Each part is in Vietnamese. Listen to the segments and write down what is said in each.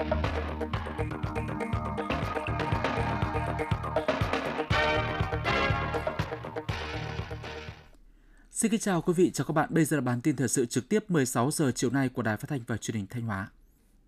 Xin kính chào quý vị, chào các bạn. Bây giờ là bản tin thời sự trực tiếp 16 giờ chiều nay của Đài Phát thanh và Truyền hình Thanh Hóa.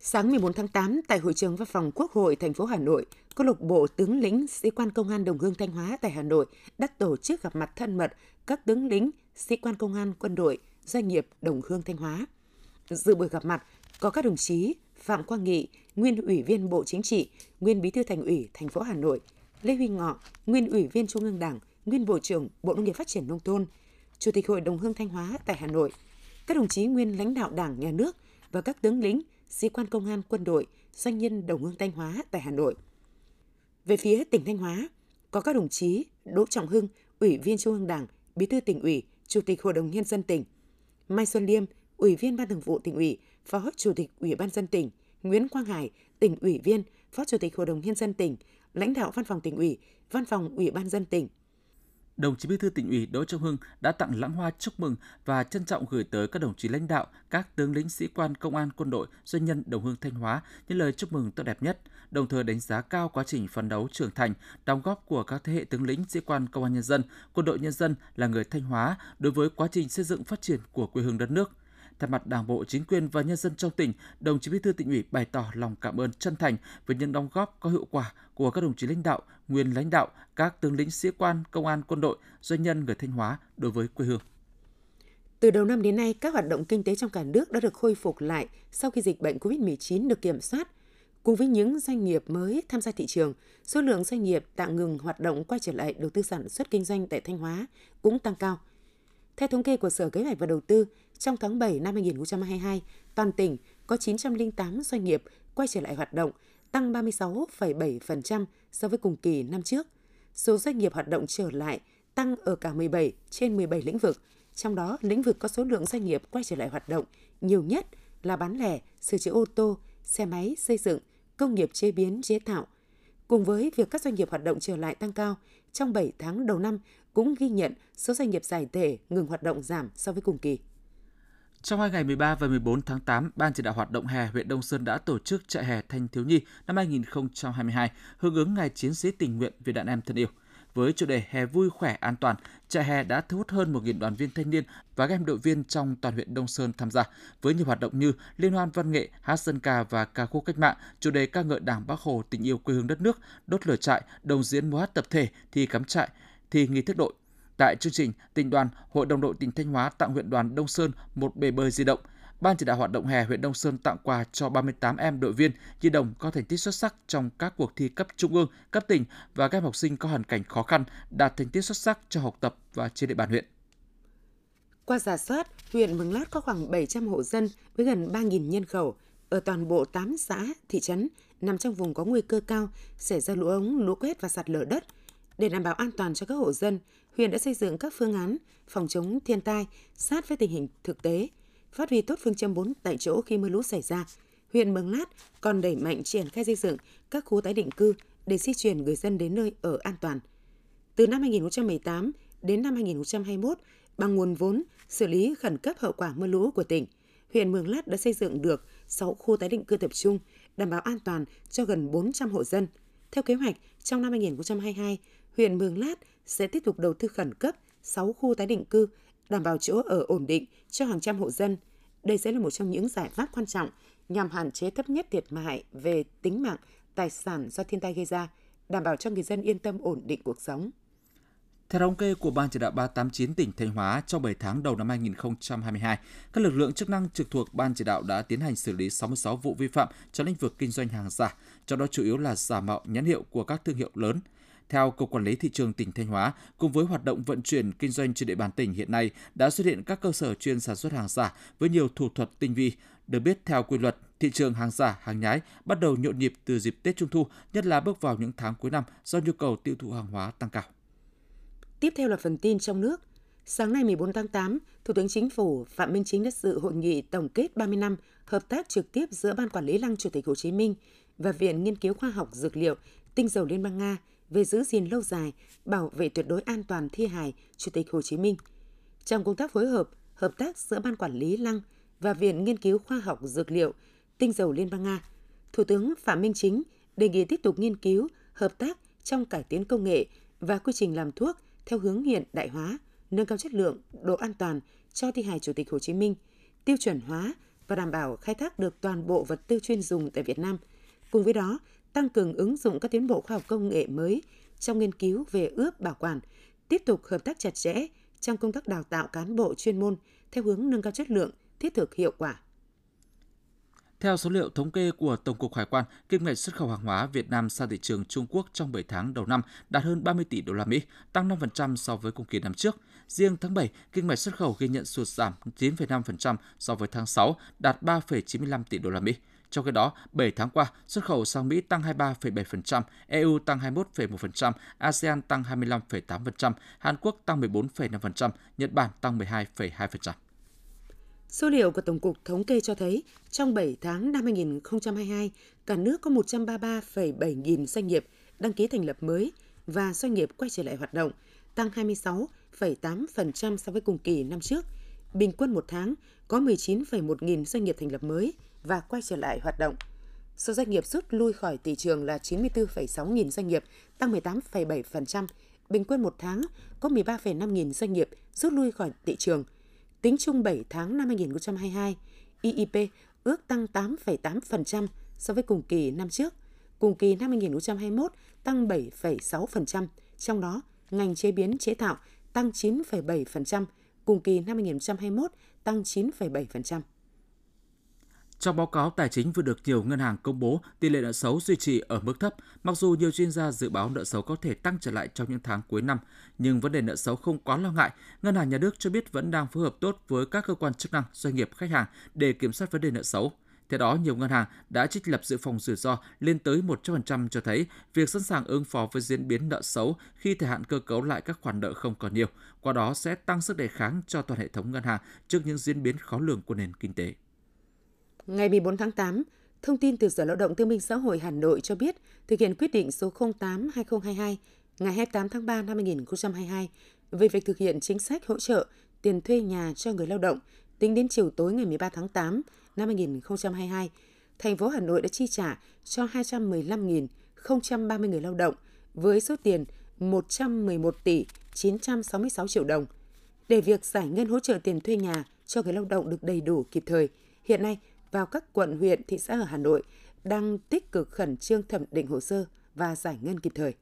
Sáng 14 tháng 8, tại hội trường văn phòng Quốc hội thành phố Hà Nội, câu lạc bộ tướng lĩnh sĩ quan công an Đồng Hương Thanh Hóa tại Hà Nội đã tổ chức gặp mặt thân mật các tướng lĩnh sĩ quan công an quân đội, doanh nghiệp Đồng Hương Thanh Hóa. Dự buổi gặp mặt có các đồng chí Phạm Quang Nghị, nguyên ủy viên Bộ Chính trị, nguyên bí thư Thành ủy thành phố Hà Nội, Lê Huy Ngọ, nguyên ủy viên Trung ương Đảng, nguyên Bộ trưởng Bộ Nông nghiệp Phát triển nông thôn, Chủ tịch Hội đồng Hương Thanh Hóa tại Hà Nội, các đồng chí nguyên lãnh đạo Đảng, Nhà nước và các tướng lĩnh, sĩ quan công an quân đội, doanh nhân Đồng Hương Thanh Hóa tại Hà Nội. Về phía tỉnh Thanh Hóa, có các đồng chí Đỗ Trọng Hưng, Ủy viên Trung ương Đảng, Bí thư tỉnh ủy, Chủ tịch Hội đồng Nhân dân tỉnh, Mai Xuân Liêm, Ủy viên Ban Thường vụ tỉnh ủy, Phó Chủ tịch Ủy ban dân tỉnh, Nguyễn Quang Hải, tỉnh ủy viên, Phó Chủ tịch Hội đồng Nhân dân tỉnh, lãnh đạo Văn phòng tỉnh ủy, Văn phòng Ủy ban dân tỉnh, đồng chí Bí thư tỉnh ủy Đỗ Trọng Hưng đã tặng lãng hoa chúc mừng và trân trọng gửi tới các đồng chí lãnh đạo, các tướng lĩnh sĩ quan công an quân đội, doanh nhân Đồng Hương Thanh Hóa những lời chúc mừng tốt đẹp nhất, đồng thời đánh giá cao quá trình phấn đấu trưởng thành, đóng góp của các thế hệ tướng lĩnh sĩ quan công an nhân dân, quân đội nhân dân là người Thanh Hóa đối với quá trình xây dựng phát triển của quê hương đất nước. Thay mặt Đảng bộ, chính quyền và nhân dân trong tỉnh, đồng chí Bí thư tỉnh ủy bày tỏ lòng cảm ơn chân thành về những đóng góp có hiệu quả của các đồng chí lãnh đạo, nguyên lãnh đạo, các tướng lĩnh sĩ quan, công an, quân đội, doanh nhân người Thanh Hóa đối với quê hương. Từ đầu năm đến nay, các hoạt động kinh tế trong cả nước đã được khôi phục lại sau khi dịch bệnh COVID-19 được kiểm soát. Cùng với những doanh nghiệp mới tham gia thị trường, số lượng doanh nghiệp tạm ngừng hoạt động quay trở lại đầu tư sản xuất kinh doanh tại Thanh Hóa cũng tăng cao. Theo thống kê của Sở Kế hoạch và Đầu tư, trong tháng 7 năm 2022, toàn tỉnh có 908 doanh nghiệp quay trở lại hoạt động, tăng 36,7% so với cùng kỳ năm trước. Số doanh nghiệp hoạt động trở lại tăng ở cả 17 trên 17 lĩnh vực, trong đó lĩnh vực có số lượng doanh nghiệp quay trở lại hoạt động nhiều nhất là bán lẻ, sửa chữa ô tô, xe máy, xây dựng, công nghiệp chế biến, chế tạo. Cùng với việc các doanh nghiệp hoạt động trở lại tăng cao, trong 7 tháng đầu năm cũng ghi nhận số doanh nghiệp giải thể ngừng hoạt động giảm so với cùng kỳ. Trong hai ngày 13 và 14 tháng 8, Ban chỉ đạo hoạt động hè huyện Đông Sơn đã tổ chức trại hè thanh thiếu nhi năm 2022 hưởng ứng ngày chiến sĩ tình nguyện vì đàn em thân yêu. Với chủ đề hè vui khỏe an toàn, trại hè đã thu hút hơn 1.000 đoàn viên thanh niên và các em đội viên trong toàn huyện Đông Sơn tham gia với nhiều hoạt động như liên hoan văn nghệ, hát dân ca và ca khúc cách mạng, chủ đề ca ngợi Đảng Bác Hồ, tình yêu quê hương đất nước, đốt lửa trại, đồng diễn múa hát tập thể, thi cắm trại, thi nghi thức đội, Tại chương trình, tỉnh đoàn, Hội đồng đội tỉnh Thanh Hóa tặng huyện đoàn Đông Sơn một bể bơi di động. Ban chỉ đạo hoạt động hè huyện Đông Sơn tặng quà cho 38 em đội viên di đồng có thành tích xuất sắc trong các cuộc thi cấp trung ương, cấp tỉnh và các em học sinh có hoàn cảnh khó khăn đạt thành tích xuất sắc trong học tập và trên địa bàn huyện. Qua giả soát, huyện Mường Lát có khoảng 700 hộ dân với gần 3.000 nhân khẩu ở toàn bộ 8 xã, thị trấn nằm trong vùng có nguy cơ cao xảy ra lũ ống, lũ quét và sạt lở đất. Để đảm bảo an toàn cho các hộ dân, huyện đã xây dựng các phương án phòng chống thiên tai sát với tình hình thực tế, phát huy tốt phương châm 4 tại chỗ khi mưa lũ xảy ra. Huyện Mường Lát còn đẩy mạnh triển khai xây dựng các khu tái định cư để di chuyển người dân đến nơi ở an toàn. Từ năm 2018 đến năm 2021, bằng nguồn vốn xử lý khẩn cấp hậu quả mưa lũ của tỉnh, huyện Mường Lát đã xây dựng được 6 khu tái định cư tập trung, đảm bảo an toàn cho gần 400 hộ dân. Theo kế hoạch, trong năm 2022, huyện Mường Lát sẽ tiếp tục đầu tư khẩn cấp 6 khu tái định cư, đảm bảo chỗ ở ổn định cho hàng trăm hộ dân. Đây sẽ là một trong những giải pháp quan trọng nhằm hạn chế thấp nhất thiệt hại về tính mạng, tài sản do thiên tai gây ra, đảm bảo cho người dân yên tâm ổn định cuộc sống. Theo thống kê của Ban chỉ đạo 389 tỉnh Thanh Hóa trong 7 tháng đầu năm 2022, các lực lượng chức năng trực thuộc Ban chỉ đạo đã tiến hành xử lý 66 vụ vi phạm trong lĩnh vực kinh doanh hàng giả, trong đó chủ yếu là giả mạo nhãn hiệu của các thương hiệu lớn. Theo Cục Quản lý Thị trường tỉnh Thanh Hóa, cùng với hoạt động vận chuyển kinh doanh trên địa bàn tỉnh hiện nay đã xuất hiện các cơ sở chuyên sản xuất hàng giả với nhiều thủ thuật tinh vi. Được biết theo quy luật, thị trường hàng giả, hàng nhái bắt đầu nhộn nhịp từ dịp Tết Trung thu, nhất là bước vào những tháng cuối năm do nhu cầu tiêu thụ hàng hóa tăng cao. Tiếp theo là phần tin trong nước. Sáng nay 14 tháng 8, Thủ tướng Chính phủ Phạm Minh Chính đã dự hội nghị tổng kết 30 năm hợp tác trực tiếp giữa Ban Quản lý Lăng Chủ tịch Hồ Chí Minh và Viện Nghiên cứu Khoa học Dược liệu Tinh dầu Liên bang Nga về giữ gìn lâu dài, bảo vệ tuyệt đối an toàn thi hài Chủ tịch Hồ Chí Minh. Trong công tác phối hợp, hợp tác giữa Ban Quản lý Lăng và Viện Nghiên cứu Khoa học Dược liệu Tinh dầu Liên bang Nga, Thủ tướng Phạm Minh Chính đề nghị tiếp tục nghiên cứu, hợp tác trong cải tiến công nghệ và quy trình làm thuốc theo hướng hiện đại hóa, nâng cao chất lượng, độ an toàn cho thi hài Chủ tịch Hồ Chí Minh, tiêu chuẩn hóa và đảm bảo khai thác được toàn bộ vật tư chuyên dùng tại Việt Nam. Cùng với đó, tăng cường ứng dụng các tiến bộ khoa học công nghệ mới trong nghiên cứu về ướp bảo quản, tiếp tục hợp tác chặt chẽ trong công tác đào tạo cán bộ chuyên môn theo hướng nâng cao chất lượng, thiết thực hiệu quả. Theo số liệu thống kê của Tổng cục Hải quan, kim ngạch xuất khẩu hàng hóa Việt Nam sang thị trường Trung Quốc trong 7 tháng đầu năm đạt hơn 30 tỷ đô la Mỹ, tăng 5% so với cùng kỳ năm trước. Riêng tháng 7, kim ngạch xuất khẩu ghi nhận sụt giảm 9,5% so với tháng 6, đạt 3,95 tỷ đô la Mỹ. Trong khi đó, 7 tháng qua, xuất khẩu sang Mỹ tăng 23,7%, EU tăng 21,1%, ASEAN tăng 25,8%, Hàn Quốc tăng 14,5%, Nhật Bản tăng 12,2%. Số liệu của Tổng cục Thống kê cho thấy, trong 7 tháng năm 2022, cả nước có 133,7 nghìn doanh nghiệp đăng ký thành lập mới và doanh nghiệp quay trở lại hoạt động, tăng 26,8% so với cùng kỳ năm trước. Bình quân một tháng có 19,1 nghìn doanh nghiệp thành lập mới và quay trở lại hoạt động. Số doanh nghiệp rút lui khỏi thị trường là 94,6 nghìn doanh nghiệp, tăng 18,7%. Bình quân một tháng có 13,5 nghìn doanh nghiệp rút lui khỏi thị trường – Tính chung 7 tháng năm 2022, IIP ước tăng 8,8% so với cùng kỳ năm trước. Cùng kỳ năm 2021 tăng 7,6%, trong đó ngành chế biến chế tạo tăng 9,7%, cùng kỳ năm 2021 tăng 9,7%. Trong báo cáo tài chính vừa được nhiều ngân hàng công bố, tỷ lệ nợ xấu duy trì ở mức thấp, mặc dù nhiều chuyên gia dự báo nợ xấu có thể tăng trở lại trong những tháng cuối năm, nhưng vấn đề nợ xấu không quá lo ngại. Ngân hàng nhà nước cho biết vẫn đang phối hợp tốt với các cơ quan chức năng, doanh nghiệp, khách hàng để kiểm soát vấn đề nợ xấu. Theo đó, nhiều ngân hàng đã trích lập dự phòng rủi ro lên tới 100% cho thấy việc sẵn sàng ứng phó với diễn biến nợ xấu khi thời hạn cơ cấu lại các khoản nợ không còn nhiều, qua đó sẽ tăng sức đề kháng cho toàn hệ thống ngân hàng trước những diễn biến khó lường của nền kinh tế. Ngày 14 tháng 8, thông tin từ Sở Lao động Thương minh Xã hội Hà Nội cho biết thực hiện quyết định số 08-2022 ngày 28 tháng 3 năm 2022 về việc thực hiện chính sách hỗ trợ tiền thuê nhà cho người lao động tính đến chiều tối ngày 13 tháng 8 năm 2022, thành phố Hà Nội đã chi trả cho 215.030 người lao động với số tiền 111 tỷ 966 triệu đồng. Để việc giải ngân hỗ trợ tiền thuê nhà cho người lao động được đầy đủ kịp thời, hiện nay vào các quận, huyện, thị xã ở Hà Nội đang tích cực khẩn trương thẩm định hồ sơ và giải ngân kịp thời.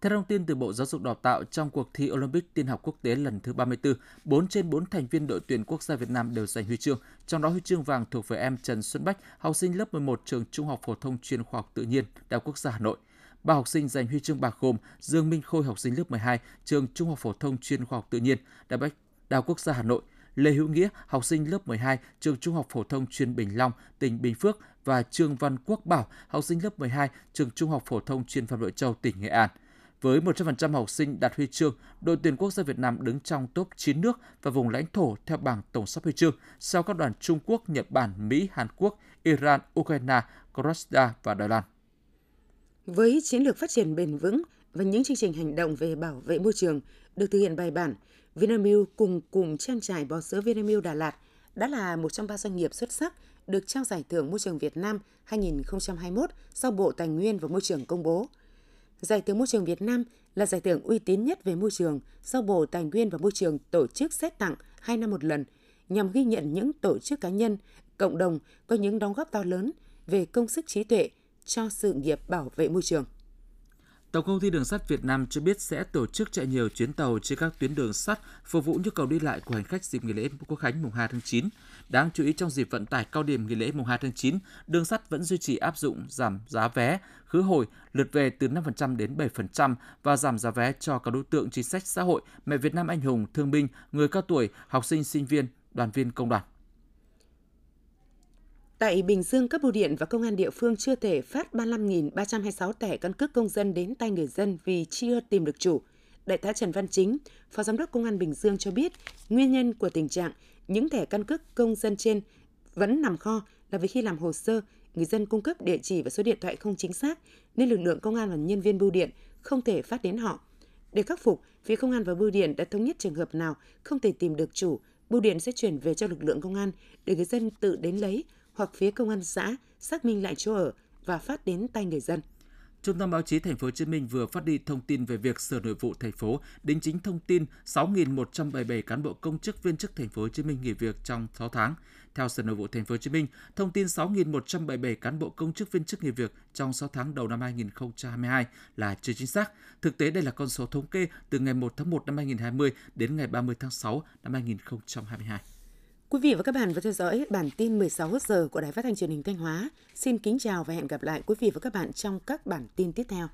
Theo thông tin từ Bộ Giáo dục Đào tạo, trong cuộc thi Olympic tin học quốc tế lần thứ 34, 4 trên 4 thành viên đội tuyển quốc gia Việt Nam đều giành huy chương, trong đó huy chương vàng thuộc về em Trần Xuân Bách, học sinh lớp 11 trường Trung học phổ thông chuyên khoa học tự nhiên, Đại học Quốc gia Hà Nội. Ba học sinh giành huy chương bạc gồm Dương Minh Khôi, học sinh lớp 12, trường Trung học phổ thông chuyên khoa học tự nhiên, Đại học Quốc gia Hà Nội, Lê Hữu Nghĩa, học sinh lớp 12, trường Trung học phổ thông chuyên Bình Long, tỉnh Bình Phước và Trương Văn Quốc Bảo, học sinh lớp 12, trường Trung học phổ thông chuyên Phạm Bội Châu, tỉnh Nghệ An. Với 100% học sinh đạt huy chương, đội tuyển quốc gia Việt Nam đứng trong top 9 nước và vùng lãnh thổ theo bảng tổng sắp huy chương sau các đoàn Trung Quốc, Nhật Bản, Mỹ, Hàn Quốc, Iran, Ukraine, Croatia và Đài Loan. Với chiến lược phát triển bền vững và những chương trình hành động về bảo vệ môi trường được thực hiện bài bản, Vinamilk cùng cùng trang trại bò sữa Vinamilk Đà Lạt đã là một trong ba doanh nghiệp xuất sắc được trao giải thưởng Môi trường Việt Nam 2021 do Bộ Tài nguyên và Môi trường công bố. Giải thưởng Môi trường Việt Nam là giải thưởng uy tín nhất về môi trường do Bộ Tài nguyên và Môi trường tổ chức xét tặng hai năm một lần nhằm ghi nhận những tổ chức cá nhân, cộng đồng có những đóng góp to lớn về công sức trí tuệ cho sự nghiệp bảo vệ môi trường. Tổng công ty Đường sắt Việt Nam cho biết sẽ tổ chức chạy nhiều chuyến tàu trên các tuyến đường sắt phục vụ nhu cầu đi lại của hành khách dịp nghỉ lễ Quốc khánh mùng 2 tháng 9. Đáng chú ý trong dịp vận tải cao điểm nghỉ lễ mùng 2 tháng 9, đường sắt vẫn duy trì áp dụng giảm giá vé, khứ hồi, lượt về từ 5% đến 7% và giảm giá vé cho các đối tượng chính sách xã hội, mẹ Việt Nam anh hùng, thương binh, người cao tuổi, học sinh, sinh viên, đoàn viên công đoàn. Tại Bình Dương, các bưu điện và công an địa phương chưa thể phát 35.326 thẻ căn cước công dân đến tay người dân vì chưa tìm được chủ. Đại tá Trần Văn Chính, Phó Giám đốc Công an Bình Dương cho biết, nguyên nhân của tình trạng những thẻ căn cước công dân trên vẫn nằm kho là vì khi làm hồ sơ, người dân cung cấp địa chỉ và số điện thoại không chính xác nên lực lượng công an và nhân viên bưu điện không thể phát đến họ. Để khắc phục, phía công an và bưu điện đã thống nhất trường hợp nào không thể tìm được chủ, bưu điện sẽ chuyển về cho lực lượng công an để người dân tự đến lấy hoặc phía công an xã xác minh lại chỗ ở và phát đến tay người dân. Trung tâm báo chí Thành phố Hồ Chí Minh vừa phát đi thông tin về việc Sở Nội vụ thành phố đính chính thông tin 6.177 cán bộ công chức viên chức Thành phố Hồ Chí Minh nghỉ việc trong 6 tháng. Theo Sở Nội vụ Thành phố Hồ Chí Minh, thông tin 6.177 cán bộ công chức viên chức nghỉ việc trong 6 tháng đầu năm 2022 là chưa chính xác. Thực tế đây là con số thống kê từ ngày 1 tháng 1 năm 2020 đến ngày 30 tháng 6 năm 2022. Quý vị và các bạn vừa theo dõi bản tin 16 giờ của Đài Phát thanh Truyền hình Thanh Hóa. Xin kính chào và hẹn gặp lại quý vị và các bạn trong các bản tin tiếp theo.